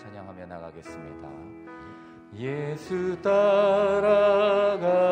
찬양하며 나가겠습니다. 예수 따라가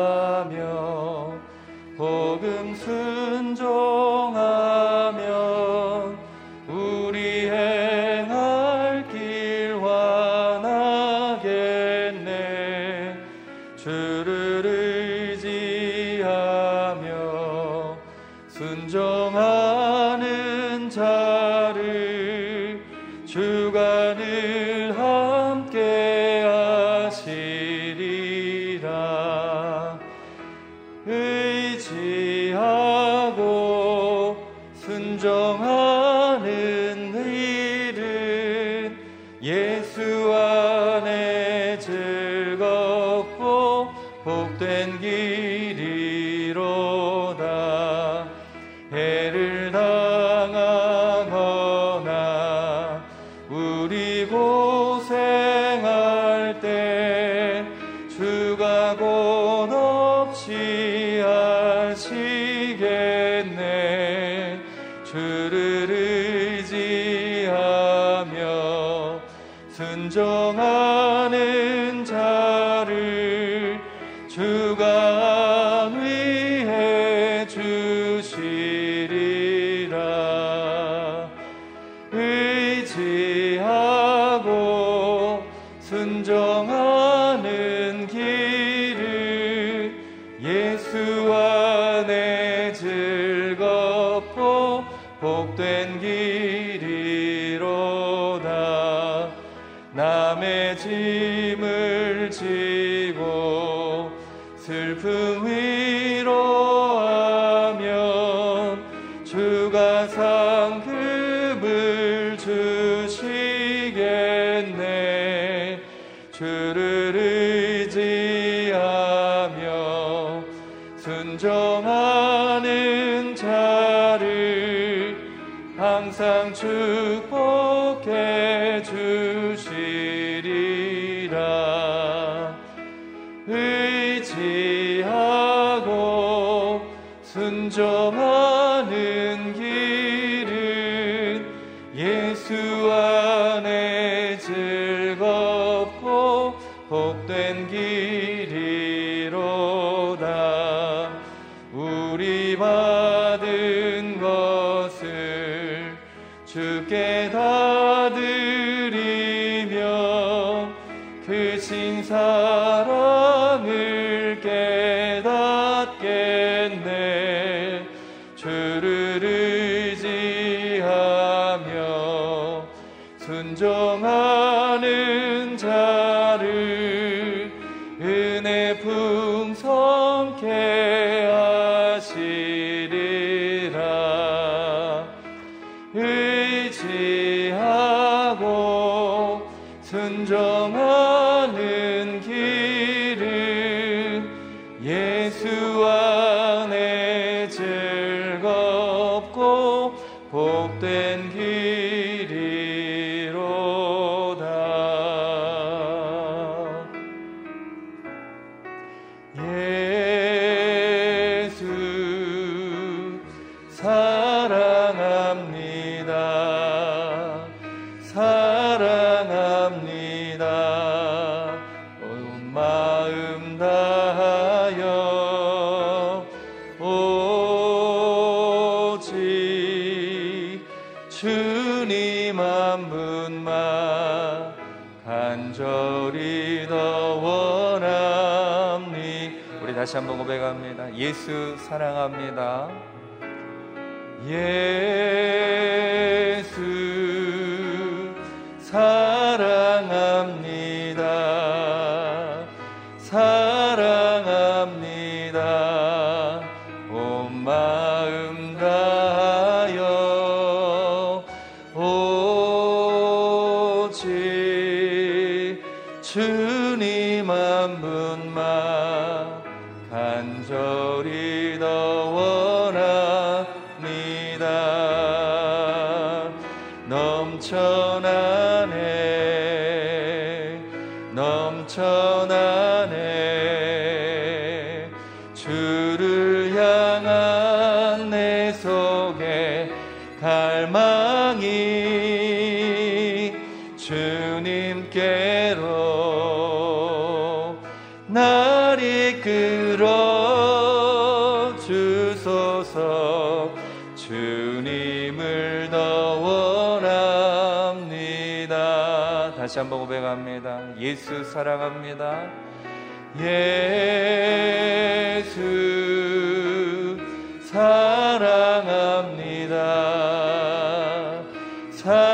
Hey. 주를 의지하며 순종하는 자를 항상 주 순정한 예수 사랑합니다. 예수 사랑합니다. 사랑합니다. 예수 사랑합니다. 예수 사랑합니다. 사랑합니다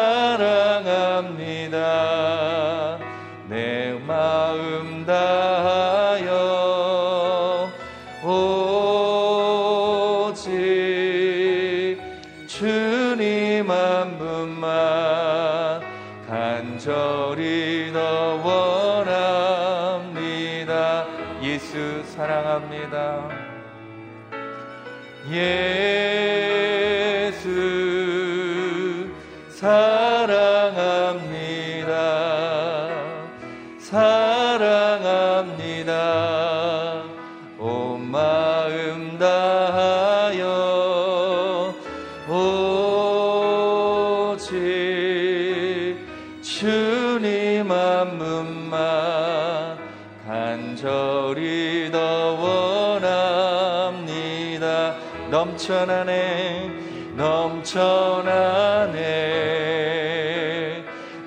넘쳐나네 넘쳐나네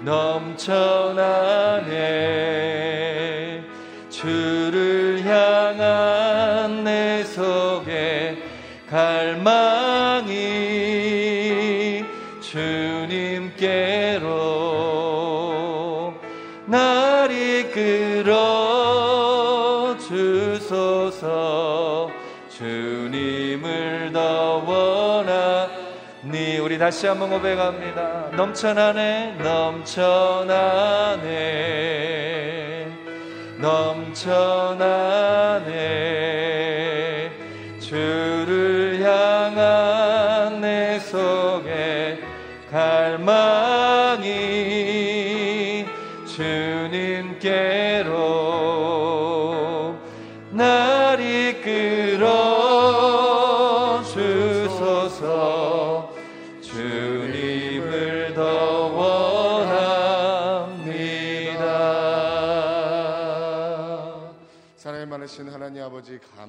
넘쳐나네. 주를 향 다시 한번 고백합니다. 넘쳐나네 넘쳐나네. 넘쳐나네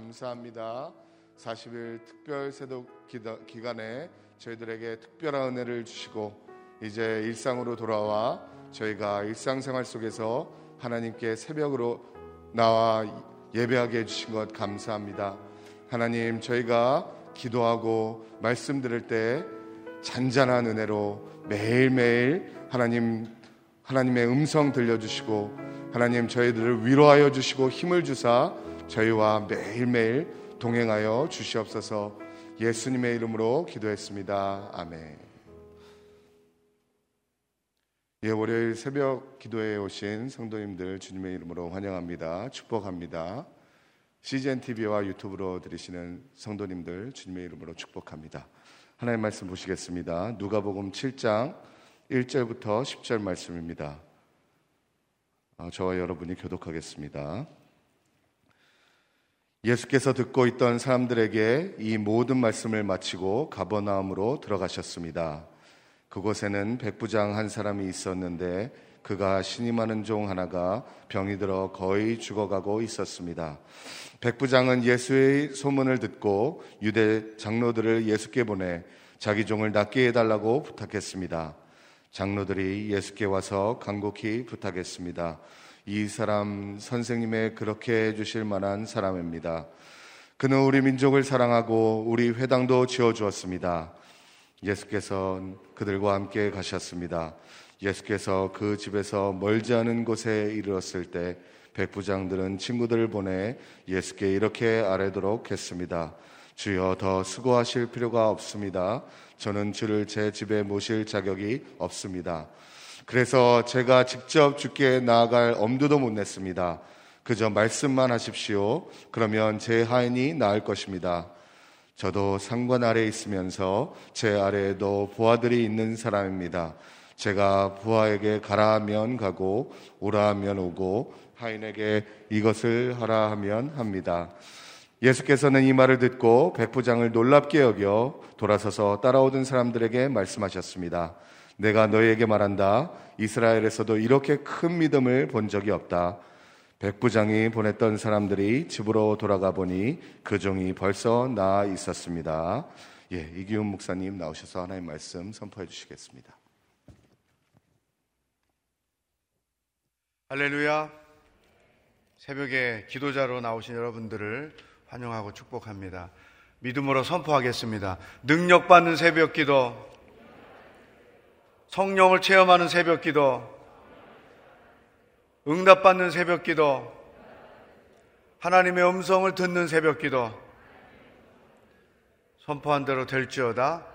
감사합니다. 40일 특별 세독 기간에 저희들에게 특별한 은혜를 주시고 이제 일상으로 돌아와 저희가 일상생활 속에서 하나님께 새벽으로 나와 예배하게 해주신 것 감사합니다. 하나님 저희가 기도하고 말씀 들을 때 잔잔한 은혜로 매일매일 하나님 하나님의 음성 들려주시고 하나님 저희들을 위로하여 주시고 힘을 주사 저희와 매일매일 동행하여 주시옵소서 예수님의 이름으로 기도했습니다. 아멘. 예, 월요일 새벽 기도에 오신 성도님들 주님의 이름으로 환영합니다. 축복합니다. CGN TV와 유튜브로 들으시는 성도님들 주님의 이름으로 축복합니다. 하나님 말씀 보시겠습니다. 누가복음 7장 1절부터 10절 말씀입니다. 아, 저와 여러분이 교독하겠습니다. 예수께서 듣고 있던 사람들에게 이 모든 말씀을 마치고 가버나움으로 들어가셨습니다. 그곳에는 백부장 한 사람이 있었는데 그가 신임하는 종 하나가 병이 들어 거의 죽어가고 있었습니다. 백부장은 예수의 소문을 듣고 유대 장로들을 예수께 보내 자기 종을 낫게 해달라고 부탁했습니다. 장로들이 예수께 와서 간곡히 부탁했습니다. 이 사람 선생님의 그렇게 해주실 만한 사람입니다. 그는 우리 민족을 사랑하고 우리 회당도 지어주었습니다. 예수께서 그들과 함께 가셨습니다. 예수께서 그 집에서 멀지 않은 곳에 이르렀을 때 백부장들은 친구들을 보내 예수께 이렇게 아뢰도록 했습니다. 주여 더 수고하실 필요가 없습니다. 저는 주를 제 집에 모실 자격이 없습니다. 그래서 제가 직접 주께 나아갈 엄두도 못 냈습니다. 그저 말씀만 하십시오. 그러면 제 하인이 나을 것입니다. 저도 상관 아래에 있으면서 제 아래에도 부하들이 있는 사람입니다. 제가 부하에게 가라 하면 가고 오라 하면 오고 하인에게 이것을 하라 하면 합니다. 예수께서는 이 말을 듣고 백부장을 놀랍게 여겨 돌아서서 따라오던 사람들에게 말씀하셨습니다. 내가 너희에게 말한다. 이스라엘에서도 이렇게 큰 믿음을 본 적이 없다. 백부장이 보냈던 사람들이 집으로 돌아가 보니 그 종이 벌써 나아 있었습니다. 예, 이기훈 목사님 나오셔서 하나님 말씀 선포해 주시겠습니다. 할렐루야. 새벽에 기도자로 나오신 여러분들을 환영하고 축복합니다. 믿음으로 선포하겠습니다. 능력받는 새벽 기도, 성령을 체험하는 새벽 기도, 응답받는 새벽 기도, 하나님의 음성을 듣는 새벽 기도, 선포한 대로 될지어다.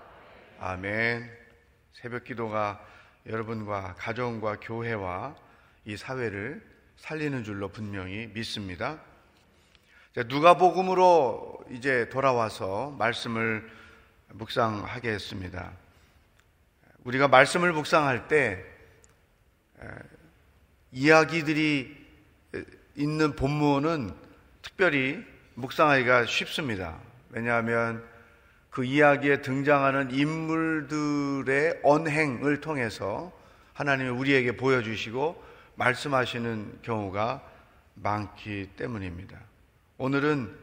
아멘. 새벽 기도가 여러분과 가정과 교회와 이 사회를 살리는 줄로 분명히 믿습니다. 누가복음으로 이제 돌아와서 말씀을 묵상하겠습니다. 우리가 말씀을 묵상할 때 이야기들이 있는 본문은 특별히 묵상하기가 쉽습니다. 왜냐하면 그 이야기에 등장하는 인물들의 언행을 통해서 하나님이 우리에게 보여주시고 말씀하시는 경우가 많기 때문입니다. 오늘은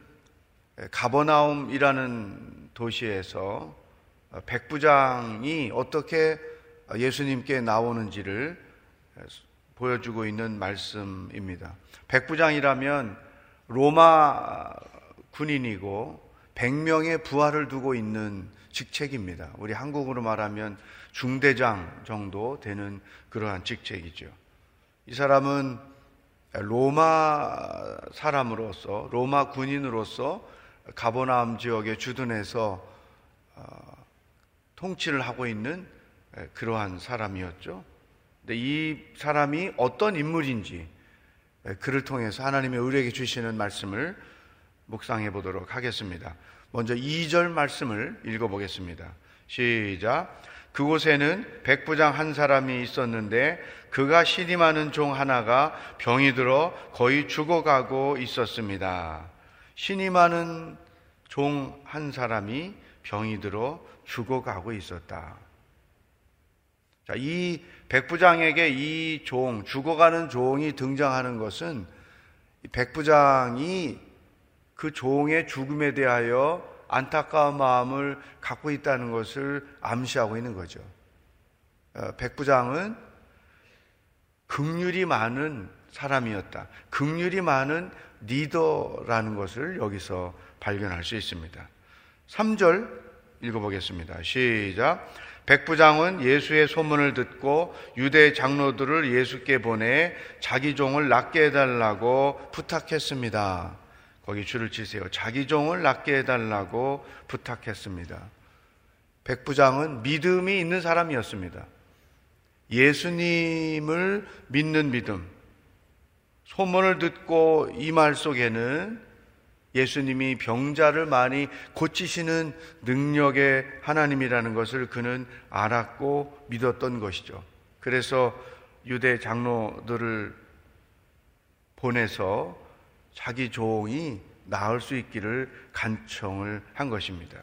가버나움이라는 도시에서 백부장이 어떻게 예수님께 나오는지를 보여주고 있는 말씀입니다. 백부장이라면 로마 군인이고 100명의 부하를 두고 있는 직책입니다. 우리 한국으로 말하면 중대장 정도 되는 그러한 직책이죠. 이 사람은 로마 사람으로서 로마 군인으로서 가보나움 지역에 주둔해서 어, 통치를 하고 있는 그러한 사람이었죠. 근데 이 사람이 어떤 인물인지 그를 통해서 하나님의 우리에게 주시는 말씀을 묵상해 보도록 하겠습니다. 먼저 2절 말씀을 읽어 보겠습니다. 시작. 그곳에는 백부장 한 사람이 있었는데 그가 신임하는 종 하나가 병이 들어 거의 죽어가고 있었습니다. 신임하는 종 한 사람이 병이 들어 죽어가고 있었다. 자, 이 백부장에게 이 종, 죽어가는 종이 등장하는 것은 백부장이 그 종의 죽음에 대하여 안타까운 마음을 갖고 있다는 것을 암시하고 있는 거죠. 어, 백부장은 극률이 많은 사람이었다. 극률이 많은 리더라는 것을 여기서 발견할 수 있습니다. 3절 읽어보겠습니다. 시작. 백부장은 예수의 소문을 듣고 유대 장로들을 예수께 보내 자기 종을 낫게 해달라고 부탁했습니다. 거기 줄을 치세요. 자기 종을 낫게 해달라고 부탁했습니다. 백부장은 믿음이 있는 사람이었습니다. 예수님을 믿는 믿음. 소문을 듣고 이 말 속에는 예수님이 병자를 많이 고치시는 능력의 하나님이라는 것을 그는 알았고 믿었던 것이죠. 그래서 유대 장로들을 보내서 자기 종이 나을 수 있기를 간청을 한 것입니다.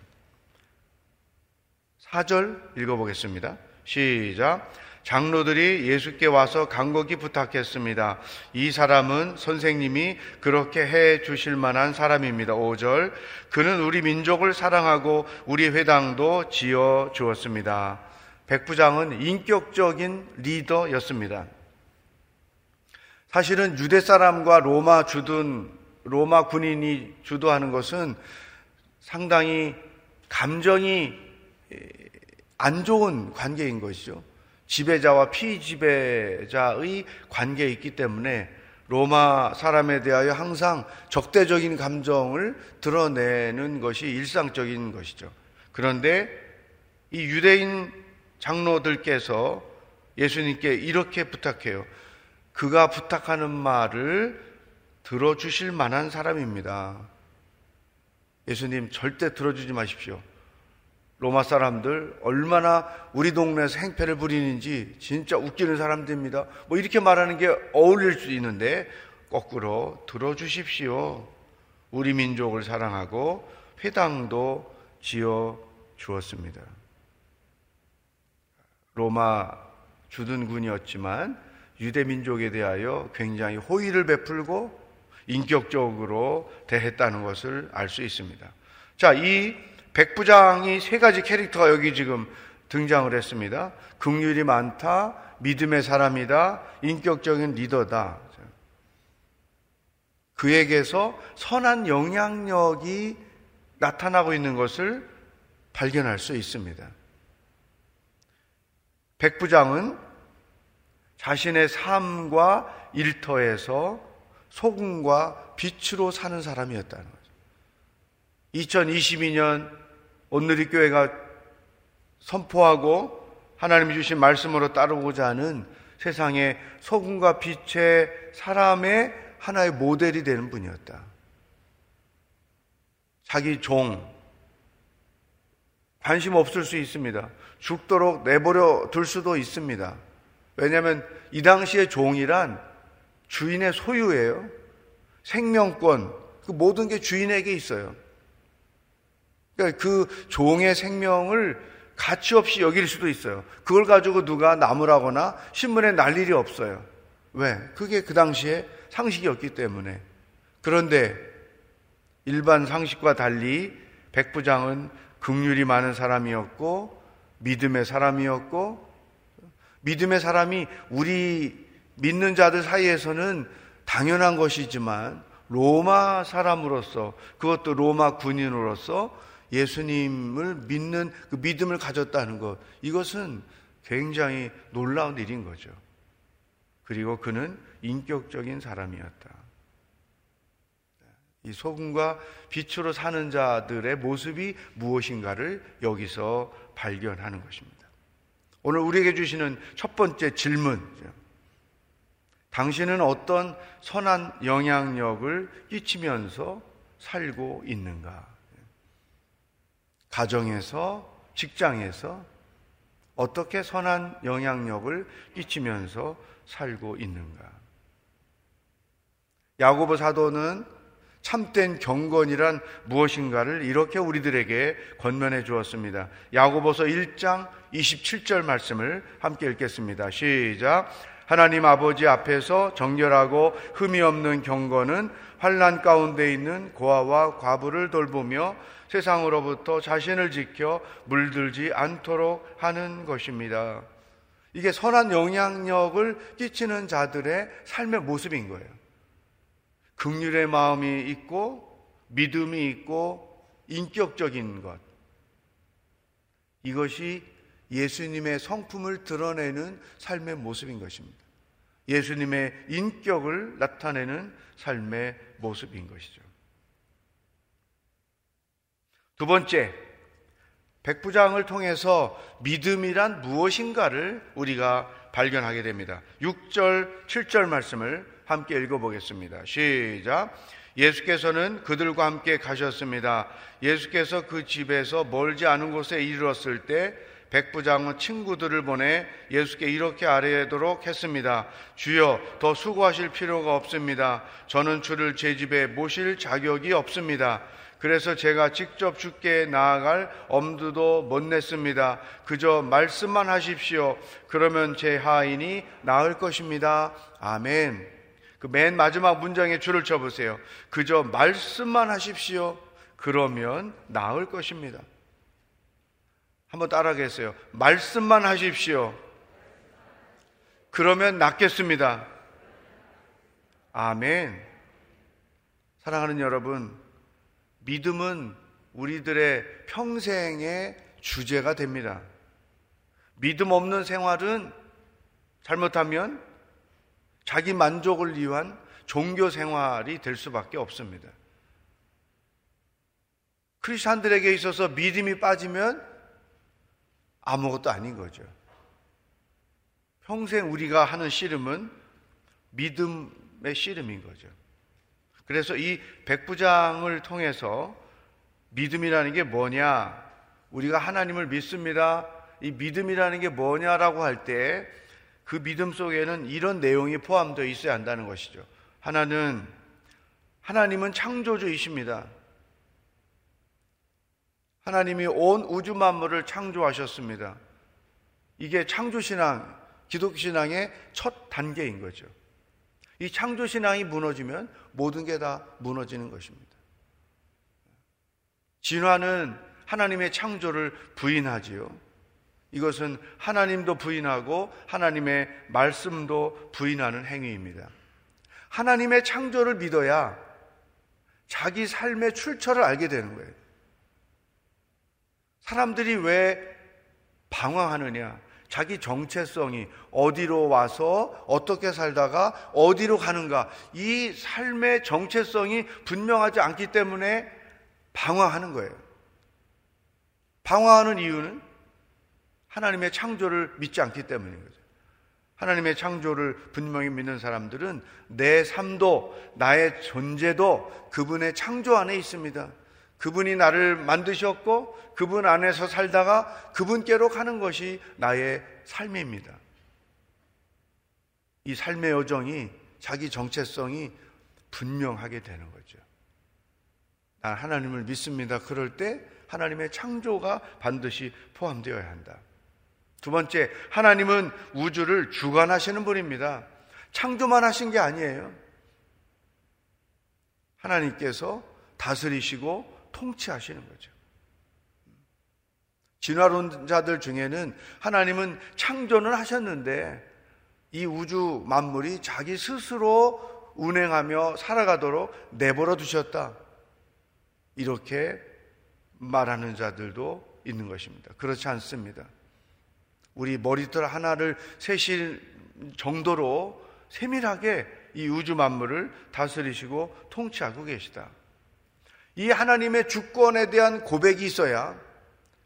4절 읽어보겠습니다. 시작. 장로들이 예수께 와서 간곡히 부탁했습니다. 이 사람은 선생님이 그렇게 해 주실 만한 사람입니다. 5절. 그는 우리 민족을 사랑하고 우리 회당도 지어 주었습니다. 백부장은 인격적인 리더였습니다. 사실은 유대 사람과 로마 주둔, 로마 군인이 주도하는 것은 상당히 감정이 안 좋은 관계인 것이죠. 지배자와 피지배자의 관계에 있기 때문에 로마 사람에 대하여 항상 적대적인 감정을 드러내는 것이 일상적인 것이죠. 그런데 이 유대인 장로들께서 예수님께 이렇게 부탁해요. 그가 부탁하는 말을 들어주실 만한 사람입니다. 예수님 절대 들어주지 마십시오. 로마 사람들 얼마나 우리 동네에서 행패를 부리는지 진짜 웃기는 사람들입니다. 뭐 이렇게 말하는 게 어울릴 수 있는데 거꾸로 들어주십시오. 우리 민족을 사랑하고 회당도 지어 주었습니다. 로마 주둔군이었지만 유대 민족에 대하여 굉장히 호의를 베풀고 인격적으로 대했다는 것을 알 수 있습니다. 자, 이 백부장이 세 가지 캐릭터가 여기 지금 등장을 했습니다. 극률이 많다, 믿음의 사람이다, 인격적인 리더다. 그에게서 선한 영향력이 나타나고 있는 것을 발견할 수 있습니다. 백부장은 자신의 삶과 일터에서 소금과 빛으로 사는 사람이었다는 거죠. 2022년 오늘의 교회가 선포하고 하나님이 주신 말씀으로 따르고자 하는 세상의 소금과 빛의 사람의 하나의 모델이 되는 분이었다. 자기 종, 관심 없을 수 있습니다. 죽도록 내버려 둘 수도 있습니다. 왜냐하면 이 당시의 종이란 주인의 소유예요. 생명권, 그 모든 게 주인에게 있어요. 그러니까 그 종의 생명을 가치 없이 여길 수도 있어요. 그걸 가지고 누가 나무라거나 신문에 날 일이 없어요. 왜? 그게 그 당시에 상식이었기 때문에. 그런데 일반 상식과 달리 백부장은 극률이 많은 사람이었고 믿음의 사람이었고 믿음의 사람이 우리 믿는 자들 사이에서는 당연한 것이지만 로마 사람으로서 그것도 로마 군인으로서 예수님을 믿는 그 믿음을 가졌다는 것, 이것은 굉장히 놀라운 일인 거죠. 그리고 그는 인격적인 사람이었다. 이 소금과 빛으로 사는 자들의 모습이 무엇인가를 여기서 발견하는 것입니다. 오늘 우리에게 주시는 첫 번째 질문. 당신은 어떤 선한 영향력을 끼치면서 살고 있는가? 가정에서, 직장에서 어떻게 선한 영향력을 끼치면서 살고 있는가? 야고보 사도는 참된 경건이란 무엇인가를 이렇게 우리들에게 권면해 주었습니다. 야고보서 1장 27절 말씀을 함께 읽겠습니다. 시작. 하나님 아버지 앞에서 정결하고 흠이 없는 경건은 환란 가운데 있는 고아와 과부를 돌보며 세상으로부터 자신을 지켜 물들지 않도록 하는 것입니다. 이게 선한 영향력을 끼치는 자들의 삶의 모습인 거예요. 극률의 마음이 있고 믿음이 있고 인격적인 것. 이것이 예수님의 성품을 드러내는 삶의 모습인 것입니다. 예수님의 인격을 나타내는 삶의 모습인 것이죠. 두 번째, 백부장을 통해서 믿음이란 무엇인가를 우리가 발견하게 됩니다. 6절, 7절 말씀을 함께 읽어보겠습니다. 시작. 예수께서는 그들과 함께 가셨습니다. 예수께서 그 집에서 멀지 않은 곳에 이르렀을 때 백부장은 친구들을 보내 예수께 이렇게 아뢰도록 했습니다. 주여, 더 수고하실 필요가 없습니다. 저는 주를 제 집에 모실 자격이 없습니다. 그래서 제가 직접 주께 나아갈 엄두도 못 냈습니다. 그저 말씀만 하십시오. 그러면 제 하인이 나을 것입니다. 아멘. 그 맨 마지막 문장에 줄을 쳐보세요. 그저 말씀만 하십시오. 그러면 나을 것입니다. 한번 따라하겠어요. 말씀만 하십시오. 그러면 낫겠습니다. 아멘. 사랑하는 여러분, 믿음은 우리들의 평생의 주제가 됩니다. 믿음 없는 생활은 잘못하면 자기 만족을 위한 종교 생활이 될 수밖에 없습니다. 크리스천들에게 있어서 믿음이 빠지면 아무것도 아닌 거죠. 평생 우리가 하는 씨름은 믿음의 씨름인 거죠. 그래서 이 백부장을 통해서 믿음이라는 게 뭐냐? 우리가 하나님을 믿습니다. 이 믿음이라는 게 뭐냐라고 할 때 그 믿음 속에는 이런 내용이 포함되어 있어야 한다는 것이죠. 하나는 하나님은 창조주이십니다. 하나님이 온 우주 만물을 창조하셨습니다. 이게 창조신앙, 기독신앙의 첫 단계인 거죠. 이 창조신앙이 무너지면 모든 게 다 무너지는 것입니다. 진화는 하나님의 창조를 부인하지요. 이것은 하나님도 부인하고 하나님의 말씀도 부인하는 행위입니다. 하나님의 창조를 믿어야 자기 삶의 출처를 알게 되는 거예요. 사람들이 왜 방황하느냐? 자기 정체성이 어디로 와서 어떻게 살다가 어디로 가는가? 이 삶의 정체성이 분명하지 않기 때문에 방황하는 거예요. 방황하는 이유는 하나님의 창조를 믿지 않기 때문인 거죠. 하나님의 창조를 분명히 믿는 사람들은 내 삶도 나의 존재도 그분의 창조 안에 있습니다. 그분이 나를 만드셨고 그분 안에서 살다가 그분께로 가는 것이 나의 삶입니다. 이 삶의 여정이 자기 정체성이 분명하게 되는 거죠. 난 하나님을 믿습니다. 그럴 때 하나님의 창조가 반드시 포함되어야 한다. 두 번째, 하나님은 우주를 주관하시는 분입니다. 창조만 하신 게 아니에요. 하나님께서 다스리시고 통치하시는 거죠. 진화론자들 중에는 하나님은 창조는 하셨는데 이 우주 만물이 자기 스스로 운행하며 살아가도록 내버려 두셨다. 이렇게 말하는 자들도 있는 것입니다. 그렇지 않습니다. 우리 머리털 하나를 세실 정도로 세밀하게 이 우주 만물을 다스리시고 통치하고 계시다. 이 하나님의 주권에 대한 고백이 있어야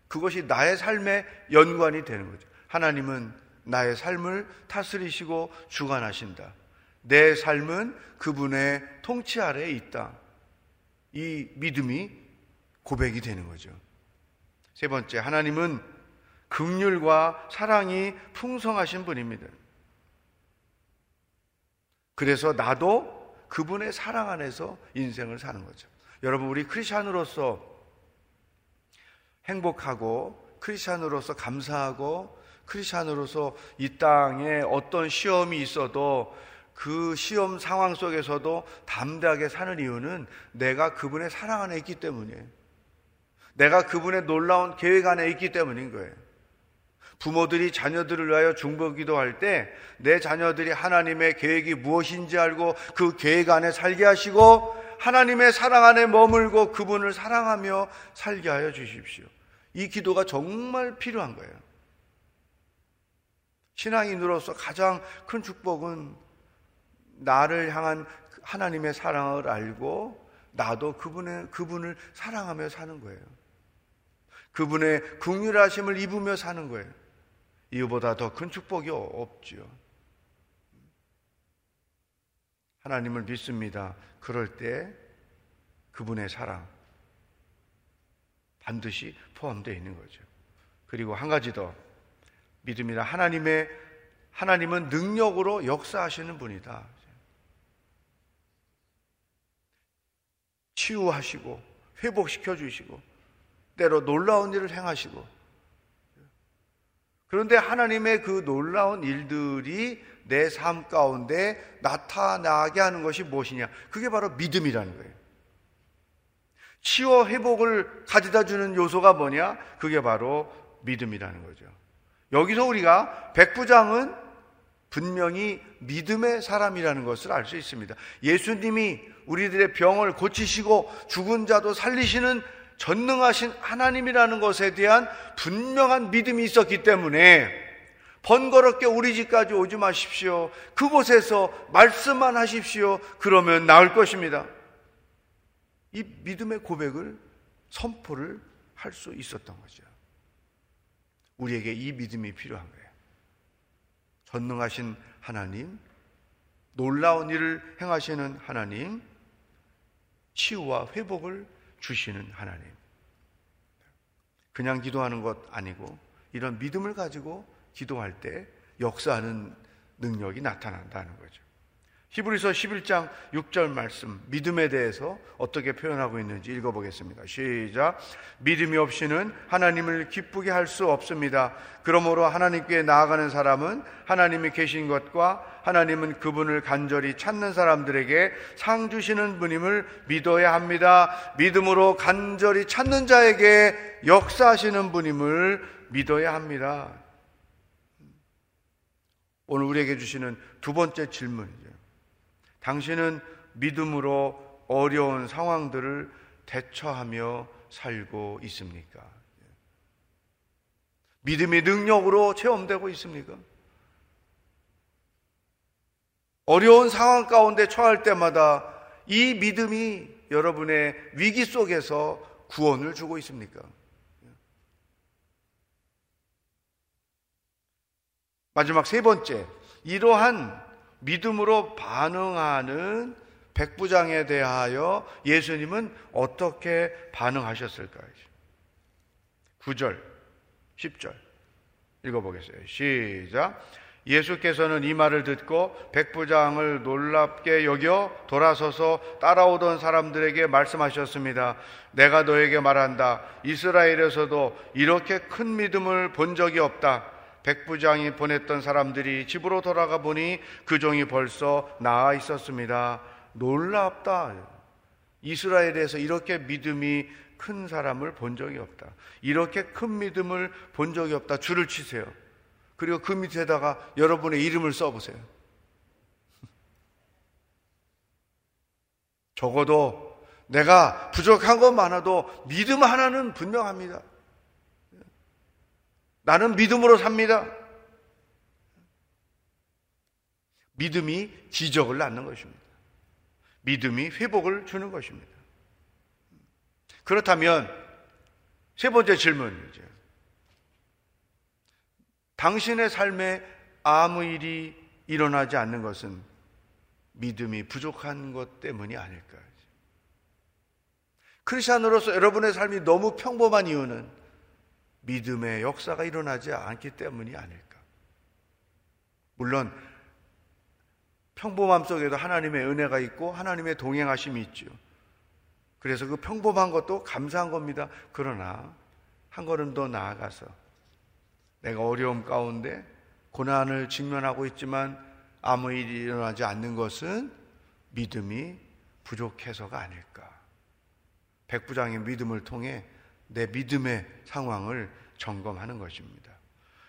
그것이 나의 삶에 연관이 되는 거죠. 하나님은 나의 삶을 다스리시고 주관하신다. 내 삶은 그분의 통치 아래에 있다. 이 믿음이 고백이 되는 거죠. 세 번째, 하나님은 극률과 사랑이 풍성하신 분입니다. 그래서 나도 그분의 사랑 안에서 인생을 사는 거죠. 여러분, 우리 크리스천으로서 행복하고 크리스천으로서 감사하고 크리스천으로서 이 땅에 어떤 시험이 있어도 그 시험 상황 속에서도 담대하게 사는 이유는 내가 그분의 사랑 안에 있기 때문이에요. 내가 그분의 놀라운 계획 안에 있기 때문인 거예요. 부모들이 자녀들을 위하여 중보 기도 할 때 내 자녀들이 하나님의 계획이 무엇인지 알고 그 계획 안에 살게 하시고 하나님의 사랑 안에 머물고 그분을 사랑하며 살게 하여 주십시오. 이 기도가 정말 필요한 거예요. 신앙인으로서 가장 큰 축복은 나를 향한 하나님의 사랑을 알고 나도 그분의, 그분을 사랑하며 사는 거예요. 그분의 긍휼하심을 입으며 사는 거예요. 이보다 더 큰 축복이 없지요. 하나님을 믿습니다. 그럴 때 그분의 사랑 반드시 포함되어 있는 거죠. 그리고 한 가지 더 믿음이라 하나님의 하나님은 능력으로 역사하시는 분이다. 치유하시고 회복시켜 주시고 때로 놀라운 일을 행하시고 그런데 하나님의 그 놀라운 일들이 내 삶 가운데 나타나게 하는 것이 무엇이냐? 그게 바로 믿음이라는 거예요. 치유 회복을 가져다 주는 요소가 뭐냐? 그게 바로 믿음이라는 거죠. 여기서 우리가 백부장은 분명히 믿음의 사람이라는 것을 알 수 있습니다. 예수님이 우리들의 병을 고치시고 죽은 자도 살리시는 전능하신 하나님이라는 것에 대한 분명한 믿음이 있었기 때문에 번거롭게 우리 집까지 오지 마십시오. 그곳에서 말씀만 하십시오. 그러면 나을 것입니다. 이 믿음의 고백을 선포를 할 수 있었던 거죠. 우리에게 이 믿음이 필요한 거예요. 전능하신 하나님, 놀라운 일을 행하시는 하나님, 치유와 회복을 주시는 하나님. 그냥 기도하는 것 아니고 이런 믿음을 가지고 기도할 때 역사하는 능력이 나타난다는 거죠. 히브리서 11장 6절 말씀 믿음에 대해서 어떻게 표현하고 있는지 읽어보겠습니다. 시작. 믿음이 없이는 하나님을 기쁘게 할 수 없습니다. 그러므로 하나님께 나아가는 사람은 하나님이 계신 것과 하나님은 그분을 간절히 찾는 사람들에게 상 주시는 분임을 믿어야 합니다. 믿음으로 간절히 찾는 자에게 역사하시는 분임을 믿어야 합니다. 오늘 우리에게 주시는 두 번째 질문이죠. 당신은 믿음으로 어려운 상황들을 대처하며 살고 있습니까? 믿음이 능력으로 체험되고 있습니까? 어려운 상황 가운데 처할 때마다 이 믿음이 여러분의 위기 속에서 구원을 주고 있습니까? 마지막 세 번째, 이러한 믿음으로 반응하는 백부장에 대하여 예수님은 어떻게 반응하셨을까요? 9절, 10절 읽어보겠어요. 시작. 예수께서는 이 말을 듣고 백부장을 놀랍게 여겨 돌아서서 따라오던 사람들에게 말씀하셨습니다. 내가 너에게 말한다. 이스라엘에서도 이렇게 큰 믿음을 본 적이 없다. 백부장이 보냈던 사람들이 집으로 돌아가 보니 그 종이 벌써 나아 있었습니다. 놀랍다. 이스라엘에서 이렇게 믿음이 큰 사람을 본 적이 없다. 이렇게 큰 믿음을 본 적이 없다. 줄을 치세요. 그리고 그 밑에다가 여러분의 이름을 써보세요. 적어도 내가 부족한 것 많아도 믿음 하나는 분명합니다. 나는 믿음으로 삽니다. 믿음이 기적을 낳는 것입니다. 믿음이 회복을 주는 것입니다. 그렇다면 세 번째 질문이죠. 당신의 삶에 아무 일이 일어나지 않는 것은 믿음이 부족한 것 때문이 아닐까. 크리스천으로서 여러분의 삶이 너무 평범한 이유는 믿음의 역사가 일어나지 않기 때문이 아닐까. 물론 평범함 속에도 하나님의 은혜가 있고 하나님의 동행하심이 있죠. 그래서 그 평범한 것도 감사한 겁니다. 그러나 한 걸음 더 나아가서 내가 어려움 가운데 고난을 직면하고 있지만 아무 일이 일어나지 않는 것은 믿음이 부족해서가 아닐까. 백부장의 믿음을 통해 내 믿음의 상황을 점검하는 것입니다.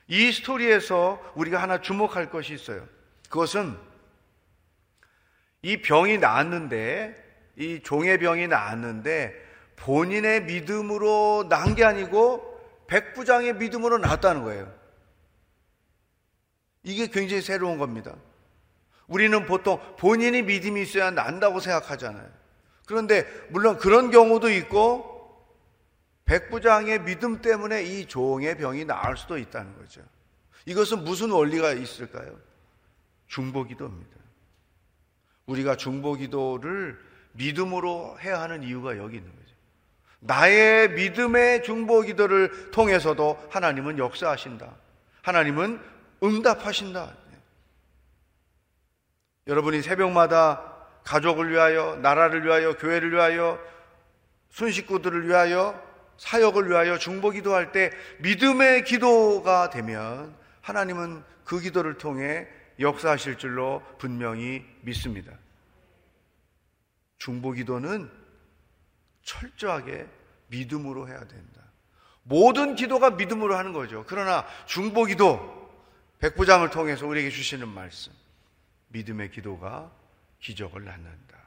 이 스토리에서 우리가 하나 주목할 것이 있어요. 그것은 이 병이 나았는데, 이 종의 병이 나았는데, 본인의 믿음으로 난 게 아니고, 백부장의 믿음으로 나았다는 거예요. 이게 굉장히 새로운 겁니다. 우리는 보통 본인이 믿음이 있어야 난다고 생각하잖아요. 그런데 물론 그런 경우도 있고 백부장의 믿음 때문에 이 종의 병이 나을 수도 있다는 거죠. 이것은 무슨 원리가 있을까요? 중보기도입니다. 우리가 중보기도를 믿음으로 해야 하는 이유가 여기 있는 거죠. 나의 믿음의 중보기도를 통해서도 하나님은 역사하신다. 하나님은 응답하신다. 여러분이 새벽마다 가족을 위하여, 나라를 위하여, 교회를 위하여, 순식구들을 위하여 사역을 위하여 중보 기도할 때 믿음의 기도가 되면 하나님은 그 기도를 통해 역사하실 줄로 분명히 믿습니다. 중보 기도는 철저하게 믿음으로 해야 된다. 모든 기도가 믿음으로 하는 거죠. 그러나 중보 기도, 백부장을 통해서 우리에게 주시는 말씀, 믿음의 기도가 기적을 낳는다.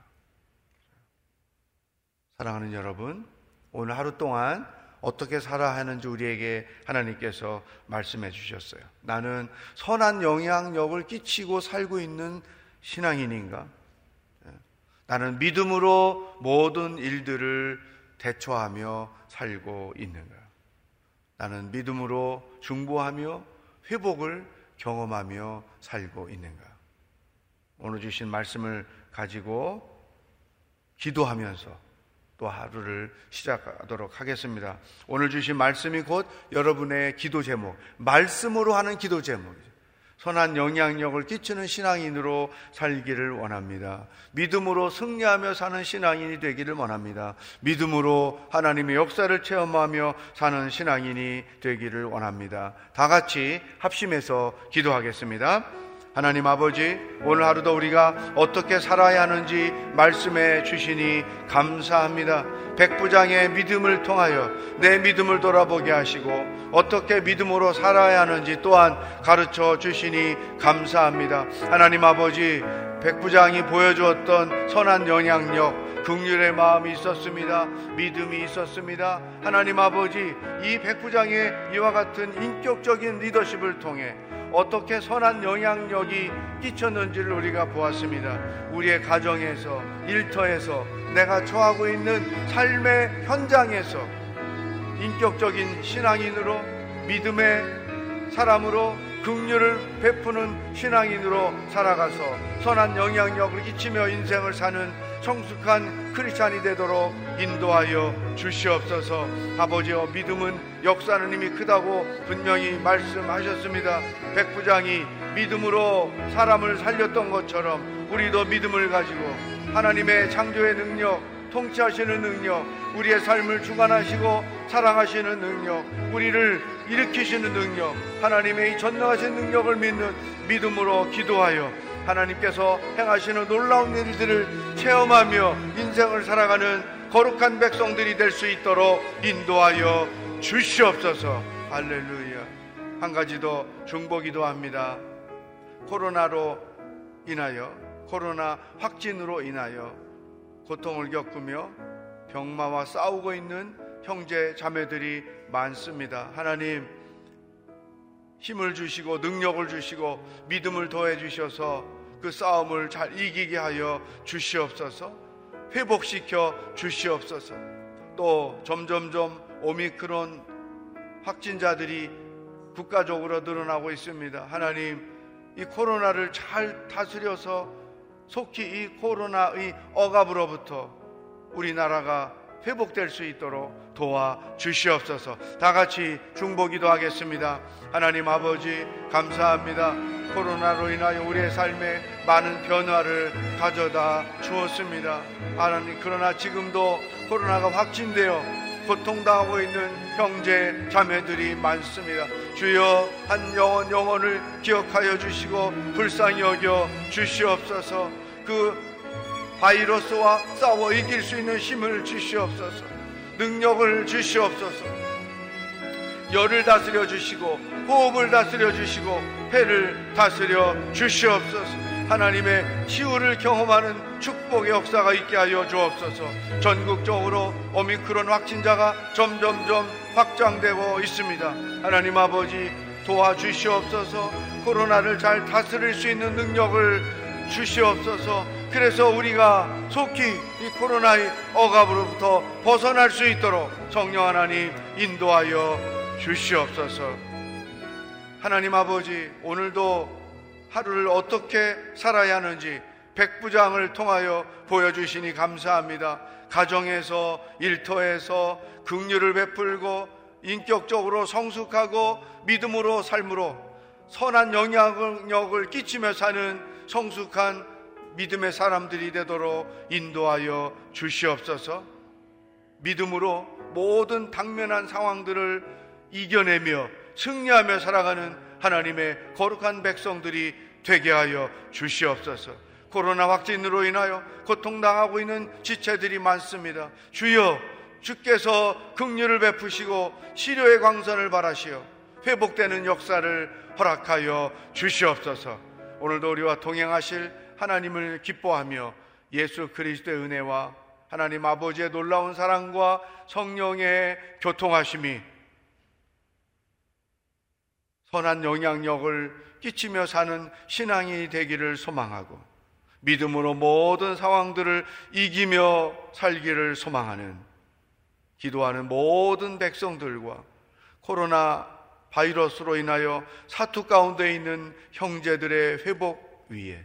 사랑하는 여러분, 오늘 하루 동안 어떻게 살아야 하는지 우리에게 하나님께서 말씀해 주셨어요. 나는 선한 영향력을 끼치고 살고 있는 신앙인인가? 예. 나는 믿음으로 모든 일들을 대처하며 살고 있는가? 나는 믿음으로 중보하며 회복을 경험하며 살고 있는가? 오늘 주신 말씀을 가지고 기도하면서 또 하루를 시작하도록 하겠습니다. 오늘 주신 말씀이 곧 여러분의 기도 제목, 말씀으로 하는 기도 제목이죠. 선한 영향력을 끼치는 신앙인으로 살기를 원합니다. 믿음으로 승리하며 사는 신앙인이 되기를 원합니다. 믿음으로 하나님의 역사를 체험하며 사는 신앙인이 되기를 원합니다. 다 같이 합심해서 기도하겠습니다. 하나님 아버지, 오늘 하루도 우리가 어떻게 살아야 하는지 말씀해 주시니 감사합니다. 백부장의 믿음을 통하여 내 믿음을 돌아보게 하시고 어떻게 믿음으로 살아야 하는지 또한 가르쳐 주시니 감사합니다. 하나님 아버지, 백부장이 보여주었던 선한 영향력, 긍휼의 마음이 있었습니다. 믿음이 있었습니다. 하나님 아버지, 이 백부장의 이와 같은 인격적인 리더십을 통해 어떻게 선한 영향력이 끼쳤는지를 우리가 보았습니다. 우리의 가정에서, 일터에서, 내가 처하고 있는 삶의 현장에서 인격적인 신앙인으로 믿음의 사람으로 긍휼을 베푸는 신앙인으로 살아가서 선한 영향력을 끼치며 인생을 사는 성숙한 크리스찬이 되도록 인도하여 주시옵소서. 아버지여 믿음은 역사는 이미 크다고 분명히 말씀하셨습니다. 백부장이 믿음으로 사람을 살렸던 것처럼 우리도 믿음을 가지고 하나님의 창조의 능력, 통치하시는 능력, 우리의 삶을 주관하시고 사랑하시는 능력, 우리를 일으키시는 능력, 하나님의 이 전능하신 능력을 믿는 믿음으로 기도하여 하나님께서 행하시는 놀라운 일들을 체험하며 인생을 살아가는 거룩한 백성들이 될 수 있도록 인도하여 주시옵소서. 할렐루야. 한 가지 더 중보기도 합니다. 코로나로 인하여 코로나 확진으로 인하여 고통을 겪으며 병마와 싸우고 있는 형제 자매들이 많습니다. 하나님 힘을 주시고 능력을 주시고 믿음을 더해 주셔서 그 싸움을 잘 이기게 하여 주시옵소서. 회복시켜 주시옵소서. 또 점점점 오미크론 확진자들이 국가적으로 늘어나고 있습니다. 하나님, 이 코로나를 잘 다스려서 속히 이 코로나의 억압으로부터 우리나라가 회복될 수 있도록 도와 주시옵소서. 다 같이 중보기도 하겠습니다. 하나님 아버지 감사합니다. 코로나로 인하여 우리의 삶에 많은 변화를 가져다 주었습니다. 하나님 그러나 지금도 코로나가 확진되어 고통당하고 있는 형제 자매들이 많습니다. 주여 한 영혼 영혼을 기억하여 주시고 불쌍히 여겨 주시옵소서. 그 바이러스와 싸워 이길 수 있는 힘을 주시옵소서. 능력을 주시옵소서. 열을 다스려 주시고 호흡을 다스려 주시고 폐를 다스려 주시옵소서. 하나님의 치유를 경험하는 축복의 역사가 있게 하여 주옵소서. 전국적으로 오미크론 확진자가 점점점 확장되고 있습니다. 하나님 아버지 도와주시옵소서. 코로나를 잘 다스릴 수 있는 능력을 주시옵소서. 그래서 우리가 속히 이 코로나의 억압으로부터 벗어날 수 있도록 성령 하나님 인도하여 주시옵소서. 하나님 아버지, 오늘도 하루를 어떻게 살아야 하는지 백부장을 통하여 보여주시니 감사합니다. 가정에서, 일터에서 긍휼을 베풀고 인격적으로 성숙하고 믿음으로 삶으로 선한 영향력을 끼치며 사는 성숙한 믿음의 사람들이 되도록 인도하여 주시옵소서. 믿음으로 모든 당면한 상황들을 이겨내며 승리하며 살아가는 하나님의 거룩한 백성들이 되게 하여 주시옵소서. 코로나 확진으로 인하여 고통당하고 있는 지체들이 많습니다. 주여, 주께서 긍휼을 베푸시고 치료의 광선을 바라시어 회복되는 역사를 허락하여 주시옵소서. 오늘도 우리와 동행하실 하나님을 기뻐하며 예수 그리스도의 은혜와 하나님 아버지의 놀라운 사랑과 성령의 교통하심이 선한 영향력을 끼치며 사는 신앙이 되기를 소망하고 믿음으로 모든 상황들을 이기며 살기를 소망하는 기도하는 모든 백성들과 코로나 바이러스로 인하여 사투 가운데 있는 형제들의 회복 위에